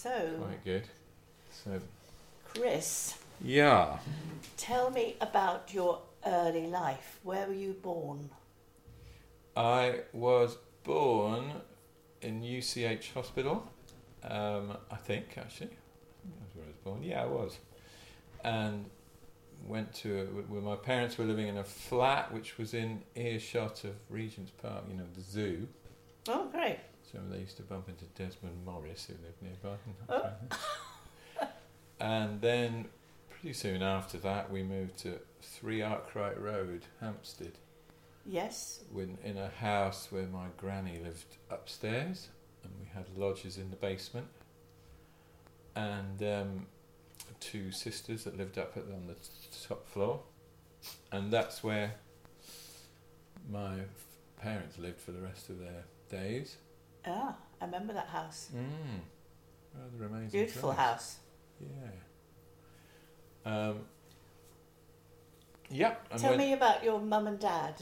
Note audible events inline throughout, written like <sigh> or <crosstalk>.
So, quite good. So Chris, yeah, tell me about your early life. Where were you born? I was born in UCH Hospital. Um, I think actually, that's where I was born. Yeah, I was, and went to where my parents were living in a flat which was in earshot of Regent's Park. You know, the zoo. Oh, great. So they used to bump into Desmond Morris, who lived nearby. Oh. <laughs> and then, pretty soon after that, we moved to Three Arkwright Road, Hampstead, Yes. when, in a house where my granny lived upstairs, and we had lodgers in the basement, and um, two sisters that lived up at, on the top floor, and that's where my parents lived for the rest of their days. Ah, I remember that house. Mm. Rather amazing. Beautiful house. Yeah. Um, yeah. and Tell when- me about your mum and dad.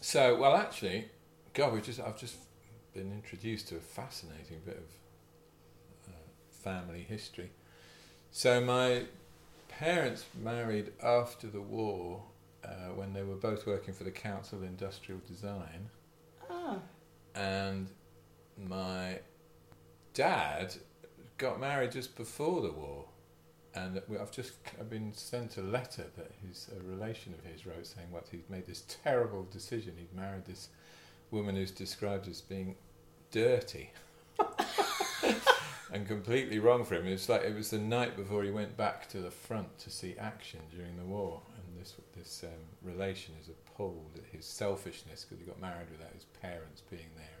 So, well, actually, God, we just I've just been introduced to a fascinating bit of uh, family history. So, my parents married after the war uh, when they were both working for the Council of Industrial Design. Oh, and my dad got married just before the war. And I've just I've been sent a letter that his a relation of his wrote saying what he'd made this terrible decision. He'd married this woman who's described as being dirty <laughs> and completely wrong for him. It was like it was the night before he went back to the front to see action during the war. And this this um, relation is appalled at his selfishness because he got married without his parents being there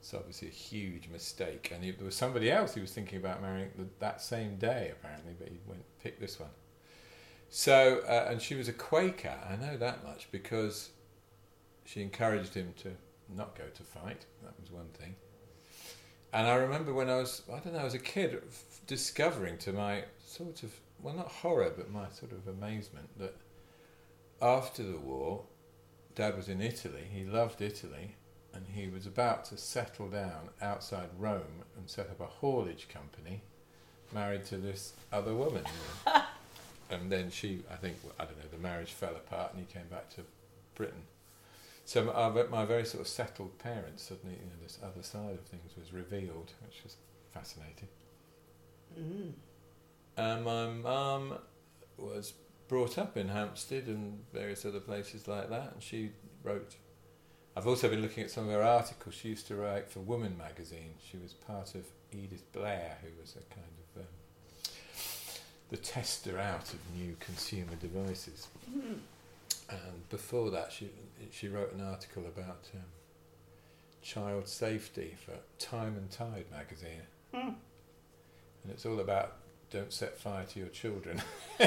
it's obviously a huge mistake. And he, there was somebody else he was thinking about marrying th that same day, apparently, but he went pick this one. So, uh, and she was a Quaker. I know that much because she encouraged him to not go to fight. That was one thing. And I remember when I was, I don't know, as a kid, f- discovering to my sort of, well, not horror, but my sort of amazement that after the war, Dad was in Italy. He loved Italy and he was about to settle down outside Rome and set up a haulage company, married to this other woman. <laughs> and then she, I think, I don't know, the marriage fell apart and he came back to Britain. So my, my very sort of settled parents, suddenly, you know, this other side of things was revealed, which was fascinating. mm. And my mum was brought up in Hampstead and various other places like that, and she wrote. I've also been looking at some of her articles. She used to write for Woman magazine. She was part of Edith Blair, who was a kind of um, the tester out of new consumer devices. Mm. And before that, she she wrote an article about um, child safety for Time and Tide magazine, Mm. and it's all about don't set fire to your children. <laughs>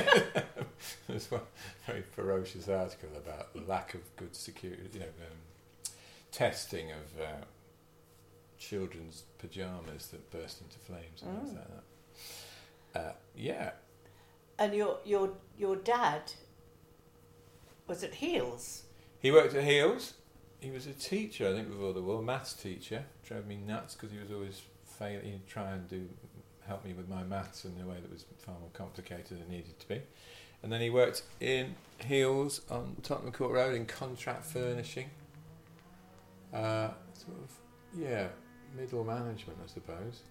There's one very ferocious article about the lack of good security, you know, um, testing of uh, children's pajamas that burst into flames and things Oh. like that. Uh, yeah, And your your your dad was at Heal's. He worked at Heal's. He was a teacher, I think, before the war, maths teacher. Drove me nuts because he was always failing. He'd try and do help me with my maths in a way that was far more complicated than it needed to be. And then he worked in Heal's on Tottenham Court Road in contract furnishing. Uh, sort of, yeah, middle management, I suppose.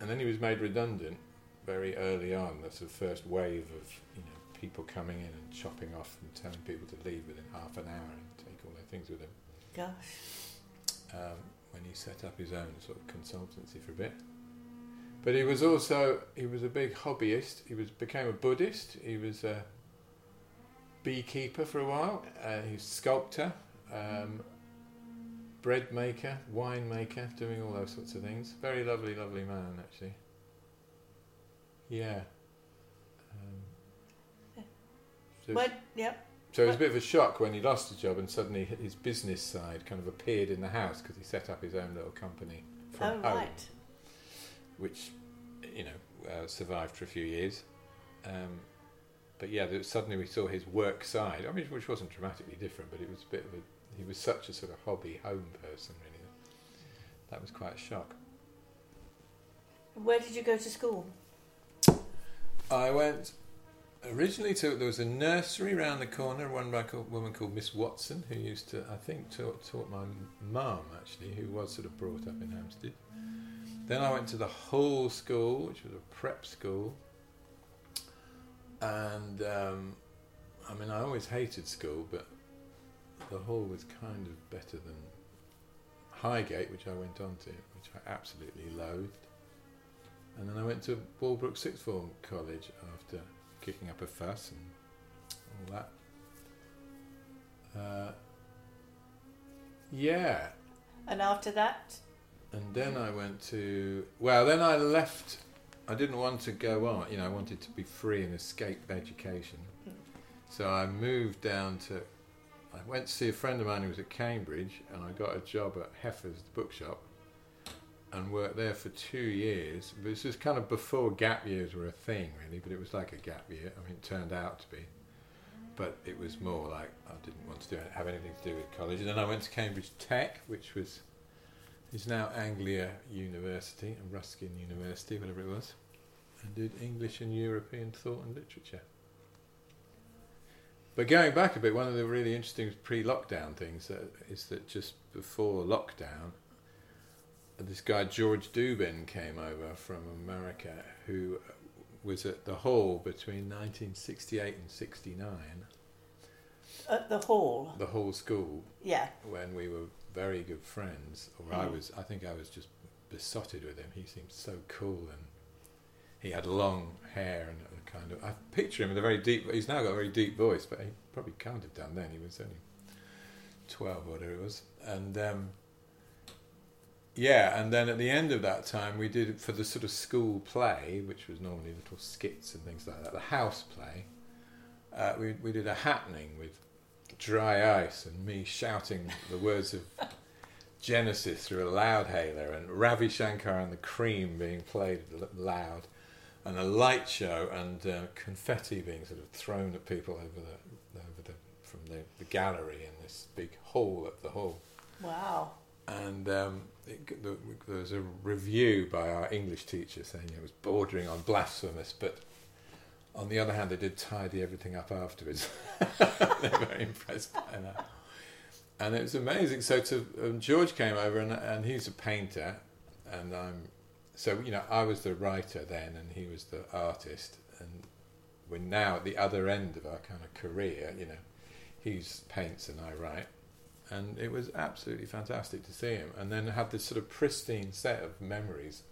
And then he was made redundant very early on. That's the first wave of you know people coming in and chopping off and telling people to leave within half an hour and take all their things with them. Gosh. Um, when he set up his own sort of consultancy for a bit. But he was also he was a big hobbyist. He was became a Buddhist. He was a beekeeper for a while. Uh, he was sculptor, um, bread maker, wine maker, doing all those sorts of things. Very lovely, lovely man actually. Yeah. Um, so, When, yep. so it was a bit of a shock when he lost his job and suddenly his business side kind of appeared in the house because he set up his own little company from Oh home right. Which you know uh, survived for a few years. Um, but yeah, there, suddenly we saw his work side. I mean, which wasn't dramatically different, but it was a bit of a. He was such a sort of hobby home person, really. That was quite a shock. Where did you go to school? I went originally to there was a nursery round the corner run by a woman called Miss Watson who used to I think taught, taught my mum actually who was sort of brought up in Hampstead. Then I went to the Hall School, which was a prep school, and um, I mean I always hated school, but the Hall was kind of better than Highgate, which I went on to, which I absolutely loathed. And then I went to Walbrook Sixth Form College after kicking up a fuss and all that. Uh, yeah. And after that? And then I went to. Well, then I left. I didn't want to go on. You know, I wanted to be free and escape education. Hmm. So I moved down to. I went to see a friend of mine who was at Cambridge, and I got a job at Heffer's bookshop and worked there for two years. This was kind of before gap years were a thing, really, but it was like a gap year. I mean, it turned out to be. But it was more like I didn't want to do have anything to do with college. And then I went to Cambridge Tech, which was is now Anglia University and Ruskin University, whatever it was, and did English and European thought and literature. But going back a bit, one of the really interesting pre-lockdown things that is that just before lockdown, this guy George Dubin came over from America, who was at the Hall between 1968 and 69. At the Hall. The Hall School. Yeah. When we were very good friends, or mm. I was. I think I was just besotted with him. He seemed so cool, and he had long hair and a kind of. I picture him with a very deep. He's now got a very deep voice, but he probably can't have done then. He was only twelve, whatever it was, and. Um, yeah, and then at the end of that time, we did for the sort of school play, which was normally little skits and things like that. The house play, uh, we we did a happening with dry ice and me shouting the words of Genesis through a loudhailer, and Ravi Shankar and the Cream being played loud, and a light show and uh, confetti being sort of thrown at people over the over the from the, the gallery in this big hall at the hall. Wow! And um, it, there was a review by our English teacher saying it was bordering on blasphemous, but on the other hand, they did tidy everything up afterwards. <laughs> they were very impressed by that. And it was amazing. So to, um, George came over, and, and he's a painter, and I'm so you know I was the writer then, and he was the artist, and we're now at the other end of our kind of career. You know, he's paints and I write and it was absolutely fantastic to see him. And then had this sort of pristine set of memories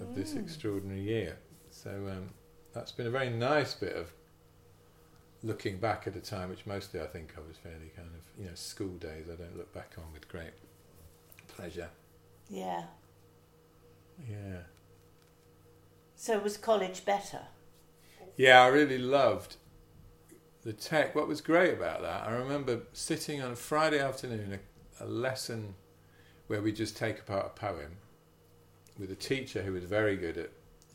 of mm. this extraordinary year. So um, that's been a very nice bit of looking back at a time which mostly I think of as fairly kind of you know school days. I don't look back on with great pleasure. Yeah. Yeah. So was college better? Yeah, I really loved the tech, what was great about that, I remember sitting on a Friday afternoon, a, a lesson where we just take apart a poem with a teacher who was very good at,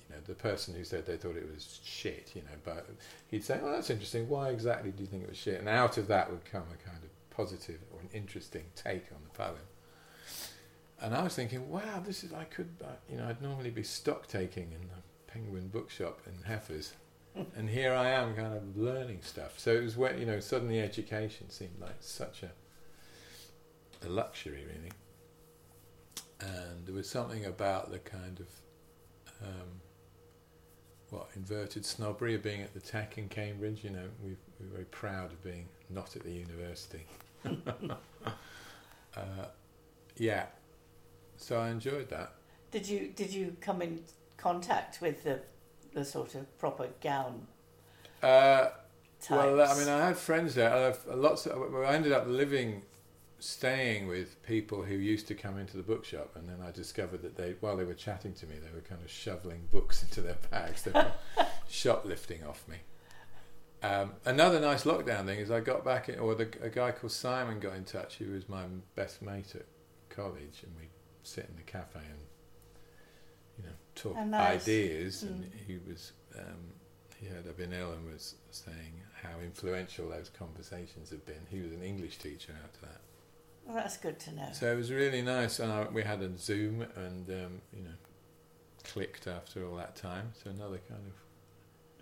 you know, the person who said they thought it was shit, you know, but he'd say, oh, that's interesting. Why exactly do you think it was shit? And out of that would come a kind of positive or an interesting take on the poem. And I was thinking, wow, this is, I could, uh, you know, I'd normally be stock taking in the Penguin bookshop in Heffers <laughs> and here I am kind of learning stuff. So it was when, you know, suddenly education seemed like such a, a luxury, really. And there was something about the kind of, um, what, inverted snobbery of being at the tech in Cambridge. You know, we, we're very proud of being not at the university. <laughs> uh, yeah. So I enjoyed that. Did you did you come in contact with the the sort of proper gown. Uh, well, I mean, I had friends there. I lots. Of, I ended up living, staying with people who used to come into the bookshop, and then I discovered that they, while they were chatting to me, they were kind of shoveling books <laughs> into their bags. They were <laughs> shoplifting off me. Um, another nice lockdown thing is I got back, in, or the, a guy called Simon got in touch. He was my best mate at college, and we sit in the cafe and talk oh, nice. ideas, mm. and he was um, he had been ill and was saying how influential those conversations have been. He was an English teacher after that. Well, that's good to know. So it was really nice, and I, we had a Zoom, and um, you know, clicked after all that time. So another kind of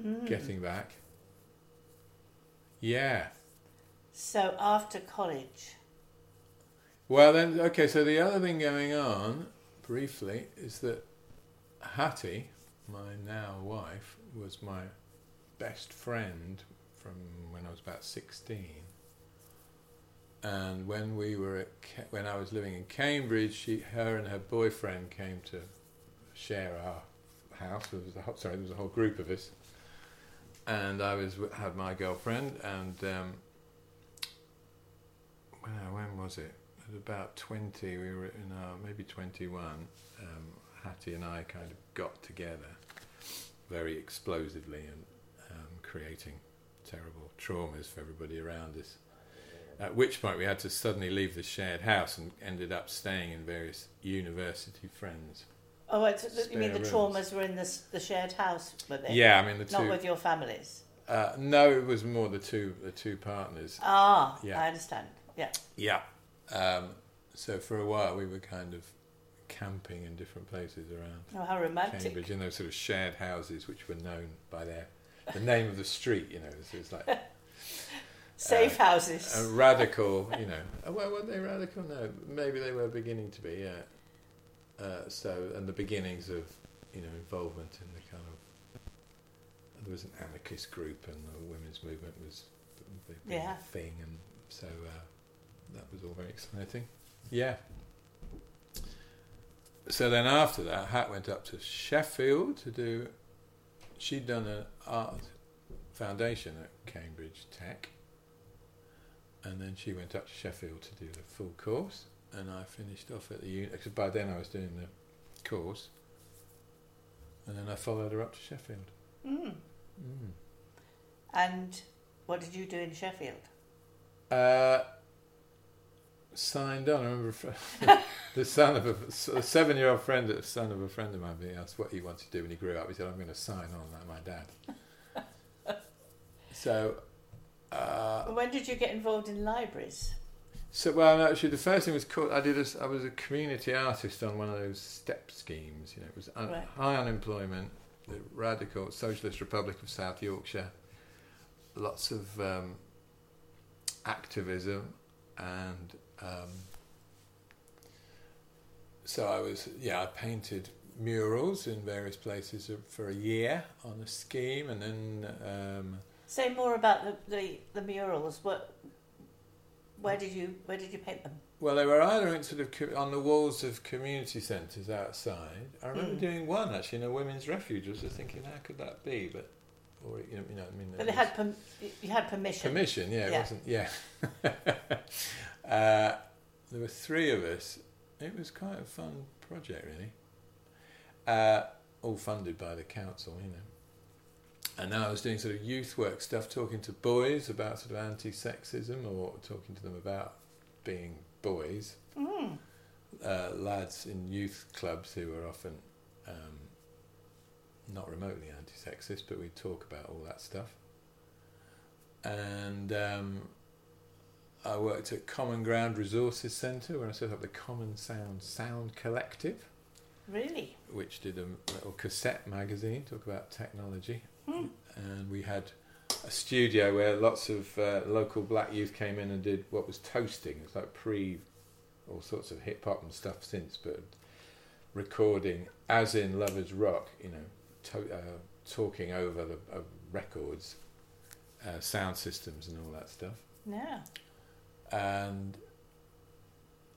Mm. getting back. Yeah. So after college, Well, then, okay, so the other thing going on, briefly, is that Hattie, my now wife, was my best friend from when I was about 16. And when we were at, when I was living in Cambridge, she, her and her boyfriend came to share our house. There was a whole, sorry, there was a whole group of us, and I was had my girlfriend, and um, when, when was it? At about 20, we were in our, maybe 21, um, Hattie and I kind of got together very explosively and um, creating terrible traumas for everybody around us. At which point we had to suddenly leave the shared house and ended up staying in various university friends. oh, it's, you mean the rooms. traumas were in the the shared house, were they? Yeah, I mean the two. Not with your families. Uh, no, it was more the two the two partners. Ah, Yeah. I understand. Yeah. Yeah. Um, so for a while we were kind of camping in different places around Oh, how romantic. Cambridge in those sort of shared houses which were known by their the name of the street. You know, so it's like <laughs> Safe uh, houses. a radical. You know, oh, well, were they radical? No, maybe they were beginning to be. Yeah. Uh, so and the beginnings of you know involvement in the kind of there was an anarchist group and the women's movement was the, big big Yeah. thing and so uh, that was all very exciting. Yeah. So then after that, Hat went up to Sheffield to do. She'd done an art foundation at Cambridge Tech, and then she went up to Sheffield to do the full course, and I finished off at the uni. Because by then I was doing the course, and then I followed her up to Sheffield. Mm. Mm. And what did you do in Sheffield? Uh, signed on. I remember <laughs> the son of a, a seven-year-old friend, the son of a friend of mine, being asked what he wanted to do when he grew up. He said, "I'm going to sign on like my dad." <laughs> so, uh, When did you get involved in libraries? so well, actually, the first thing was called. I did. A, I was a community artist on one of those step schemes. You know, it was un, Right. high unemployment, the radical Socialist Republic of South Yorkshire, lots of um, activism, and um, so I was. Yeah, I painted murals in various places for a year on a scheme, and then. Um, Say more about the, the, the murals. What, where did you where did you paint them? Well, they were either in sort of co- on the walls of community centres outside. I remember Mm. doing one actually in a women's refuge. I was just thinking, how could that be? But, or you know, you know I mean, But it they had perm- you had permission. permission. Yeah, it Yeah. wasn't. Yeah, <laughs> uh, there were three of us. It was quite a fun project, really. Uh, all funded by the council, you know. And now I was doing sort of youth work stuff, talking to boys about sort of anti-sexism or talking to them about being boys. Mm. uh, lads in youth clubs who are often um, not remotely anti-sexist, but we talk about all that stuff. And um, I worked at Common Ground Resources Centre, where I set up the Common Sound Sound Collective, Really? which did a little cassette magazine, talk about technology. Hmm. And we had a studio where lots of uh, local black youth came in and did what was toasting. It's like pre all sorts of hip hop and stuff since, but recording as in Lovers Rock, you know, to, uh, talking over the uh, records, uh, sound systems, and all that stuff. Yeah. And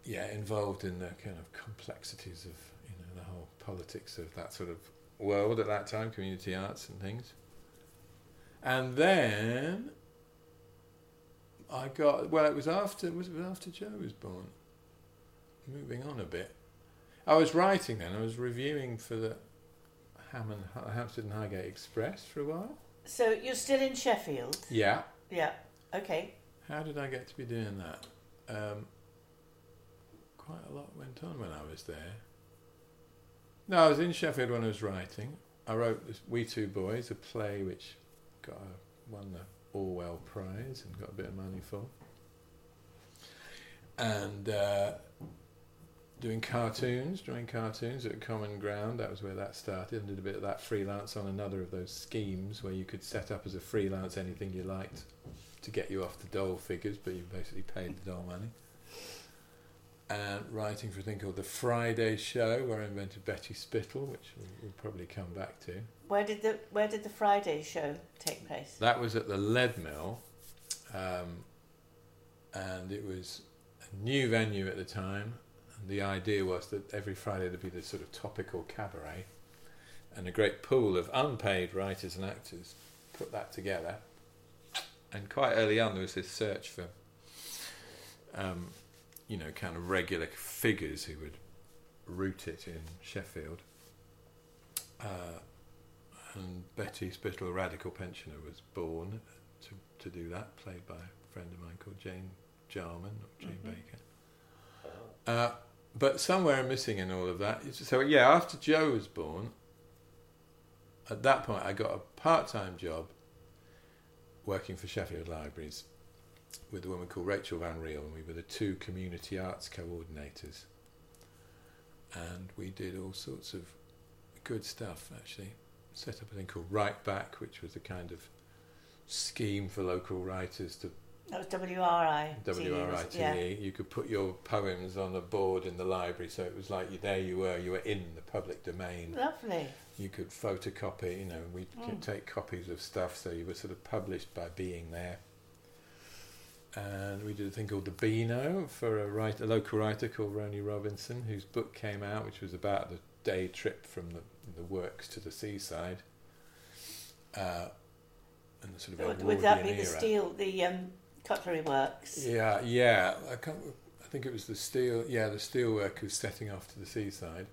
yeah, involved in the kind of complexities of you know the whole politics of that sort of world at that time, community arts and things. And then I got well. It was after was it after Joe was born. Moving on a bit, I was writing then. I was reviewing for the Hammond, Hampstead and Highgate Express for a while. So you're still in Sheffield? Yeah. Yeah. Okay. How did I get to be doing that? Um, quite a lot went on when I was there. No, I was in Sheffield when I was writing. I wrote this We Two Boys, a play which got a, won the Orwell Prize and got a bit of money for. And uh, doing cartoons, drawing cartoons at Common Ground. That was where that started. And did a bit of that freelance on another of those schemes where you could set up as a freelance anything you liked to get you off the dole figures, but you basically paid the dole money. And writing for a thing called The Friday Show, where I invented Betty Spittle, which we'll, we'll probably come back to. Where did the Where did the Friday show take place? That was at the Lead Mill, um, and it was a new venue at the time. And the idea was that every Friday there'd be this sort of topical cabaret, and a great pool of unpaid writers and actors put that together. And quite early on, there was this search for, um, you know, kind of regular figures who would root it in Sheffield. Uh, and Betty Spittle, a radical pensioner, was born to, to do that, played by a friend of mine called Jane Jarman, or Jane Mhm. Baker. Uh, but somewhere missing in all of that. So, yeah, after Joe was born, at that point I got a part time job working for Sheffield Libraries with a woman called Rachel Van Riel, and we were the two community arts coordinators. And we did all sorts of good stuff, actually set up a thing called Write Back, which was a kind of scheme for local writers to That was WRI. Yeah. You could put your poems on a board in the library, so it was like you, there you were, you were in the public domain. Lovely. You could photocopy, you know, we could Mm. take copies of stuff, so you were sort of published by being there. And we did a thing called the Beano for a, writer, a local writer called Roni Robinson, whose book came out, which was about the day trip from the, the works to the seaside. Uh, and the sort of Would, would that be the era. steel, the um, cutlery works? Yeah, yeah. I can't. I think it was the steel. Yeah, the steel workers setting off to the seaside.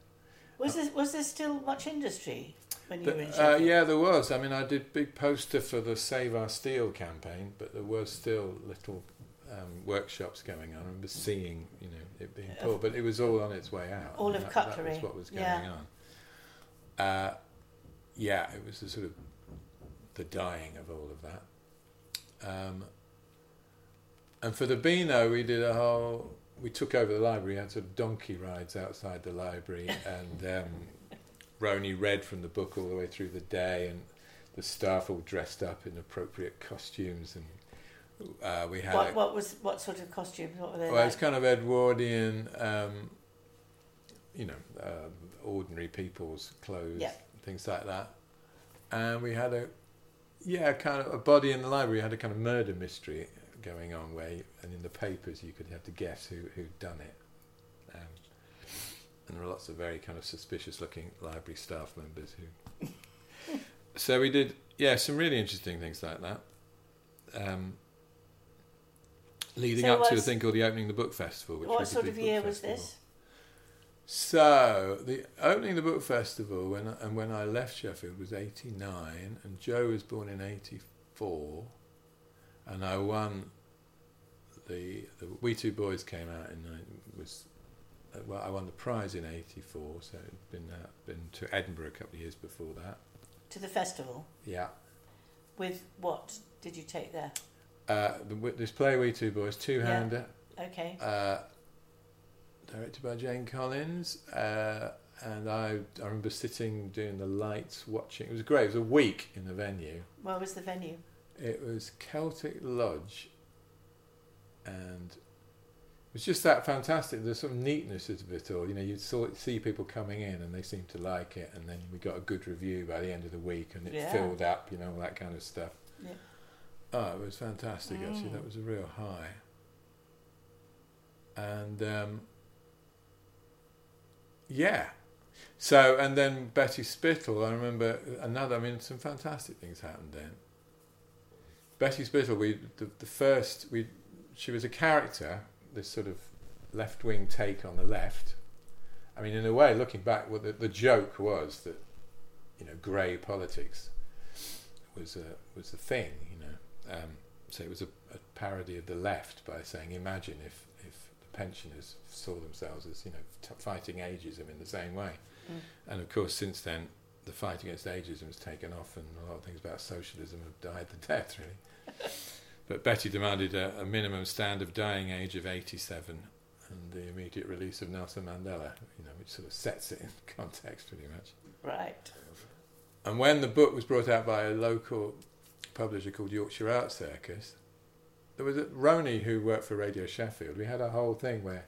Was there was there still much industry when you were in uh, yeah, there was. I mean, I did big poster for the Save Our Steel campaign, but there was still little um, workshops going on. I remember seeing, you know, it being pulled, but it was all on its way out. All of that, That cutlery, was what was going yeah. on. Uh, yeah, it was the sort of the dying of all of that. Um, and for the Beano, we did a whole. We took over the library. We had sort of donkey rides outside the library, <laughs> and um, Roni read from the book all the way through the day, and the staff all dressed up in appropriate costumes, and uh, we had. What, a, what was what sort of costumes? What were they well, like? it's kind of Edwardian, um, you know, um, ordinary people's clothes, Yeah. things like that. And we had a, yeah, kind of a body in the library had a kind of murder mystery going on where, you, and in the papers you could have to guess who who'd done it. Um, and there were lots of very kind of suspicious-looking library staff members who. <laughs> so we did, yeah, some really interesting things like that. Um, leading So up to a thing called the Opening the Book Festival. Which what sort of book year was festival. this? So the opening the book festival when I, and when I left Sheffield was eighty nine, and Joe was born in eighty four, and I won. The, the We Two Boys came out in was uh, well I won the prize in eighty four, so it'd been uh, been to Edinburgh a couple of years before that. To the festival Yeah, with what did you take there? Uh, the, this play We Two Boys two hander. Okay. uh, directed by Jane Collins. Uh, and I, I remember sitting doing the lights, watching. It was great. It was a week in the venue. Where was the venue? It was Celtic Lodge, and it was just that fantastic. The sort of neatness of it all. You know, you saw see people coming in, and they seemed to like it, and then we got a good review by the end of the week, and it Yeah. filled up. You know, all that kind of stuff. Yeah. Oh, it was fantastic. Actually, Mm. that was a real high. And um, yeah, so and then Betty Spittle. I remember another. I mean, some fantastic things happened then. Betty Spittle. We the, the first we she was a character. This sort of left wing take on the left. I mean, in a way, looking back, what the, the joke was that you know grey politics was a was a thing. Um, so it was a, a parody of the left by saying, imagine if if the pensioners saw themselves as you know t- fighting ageism in the same way. Mm. And of course, since then, the fight against ageism has taken off, and a lot of things about socialism have died the <laughs> death, really. but Betty demanded a, a minimum standard of dying age of 87, and the immediate release of Nelson Mandela, you know, which sort of sets it in <laughs> context pretty much. Right. And when the book was brought out by a local publisher called Yorkshire Art Circus, there was a Roni who worked for Radio Sheffield. We had a whole thing where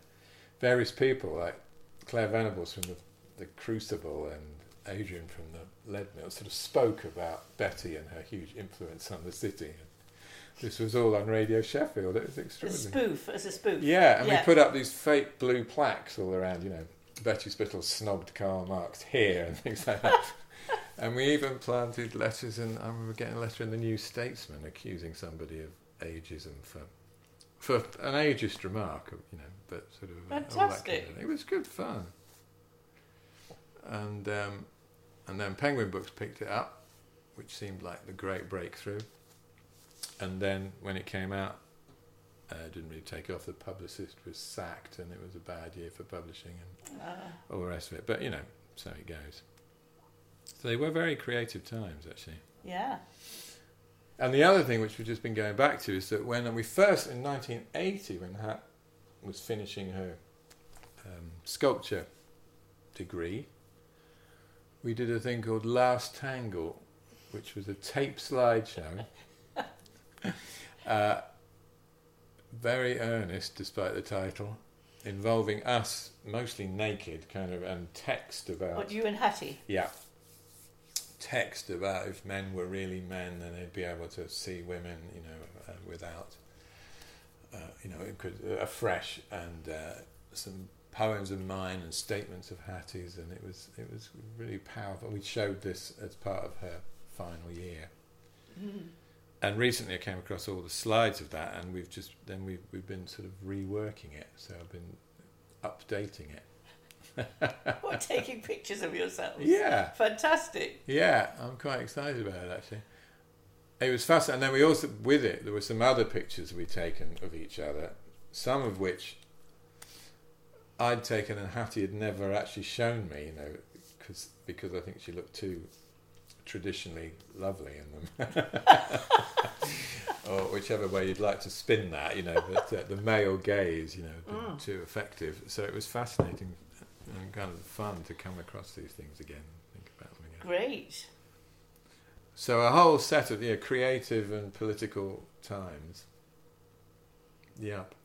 various people, like Claire Venables from the, the Crucible and Adrian from the Lead Mill, sort of spoke about Betty and her huge influence on the city. This was all on Radio Sheffield. It was extraordinary. A spoof, as a spoof. Yeah, and Yeah. we put up these fake blue plaques all around, you know, Betty Spittle snobbed Karl Marx here and things like that. And we even planted letters, and I remember getting a letter in the New Statesman accusing somebody of ageism for for an ageist remark, you know, but sort of uh, all that kind Fantastic. of thing. It was good fun. And um, and then Penguin Books picked it up, which seemed like the great breakthrough. And then when it came out, uh, didn't really take off. The publicist was sacked, and it was a bad year for publishing and Uh, all the rest of it. But you know, so it goes. So they were very creative times, actually. yeah. And the other thing which we've just been going back to is that when we first, in 1980, when Hat was finishing her um, sculpture degree, we did a thing called Last Tangle, which was a tape slideshow. <laughs> uh, very earnest, despite the title, involving us mostly naked, kind of, and text about. What, you and Hattie? Yeah. Text about if men were really men, then they'd be able to see women, you know, uh, without, uh, you know, it could uh, afresh, and uh, some poems of mine and statements of Hattie's, and it was it was really powerful. We showed this as part of her final year, Mm. and recently I came across all the slides of that, and we've just then we've we've been sort of reworking it, so I've been updating it. <laughs> Taking pictures of yourselves? Yeah. Fantastic. Yeah, I'm quite excited about it actually. It was fascinating. And then we also, with it, there were some other pictures we'd taken of each other, some of which I'd taken and Hattie had never actually shown me, you know, cause, because I think she looked too traditionally lovely in them. <laughs> or whichever way you'd like to spin that, you know, but uh, the male gaze, you know, Mm. too effective. So it was fascinating and kind of fun to come across these things again, think about them again. Great. So a whole set of yeah, creative and political times. Yep.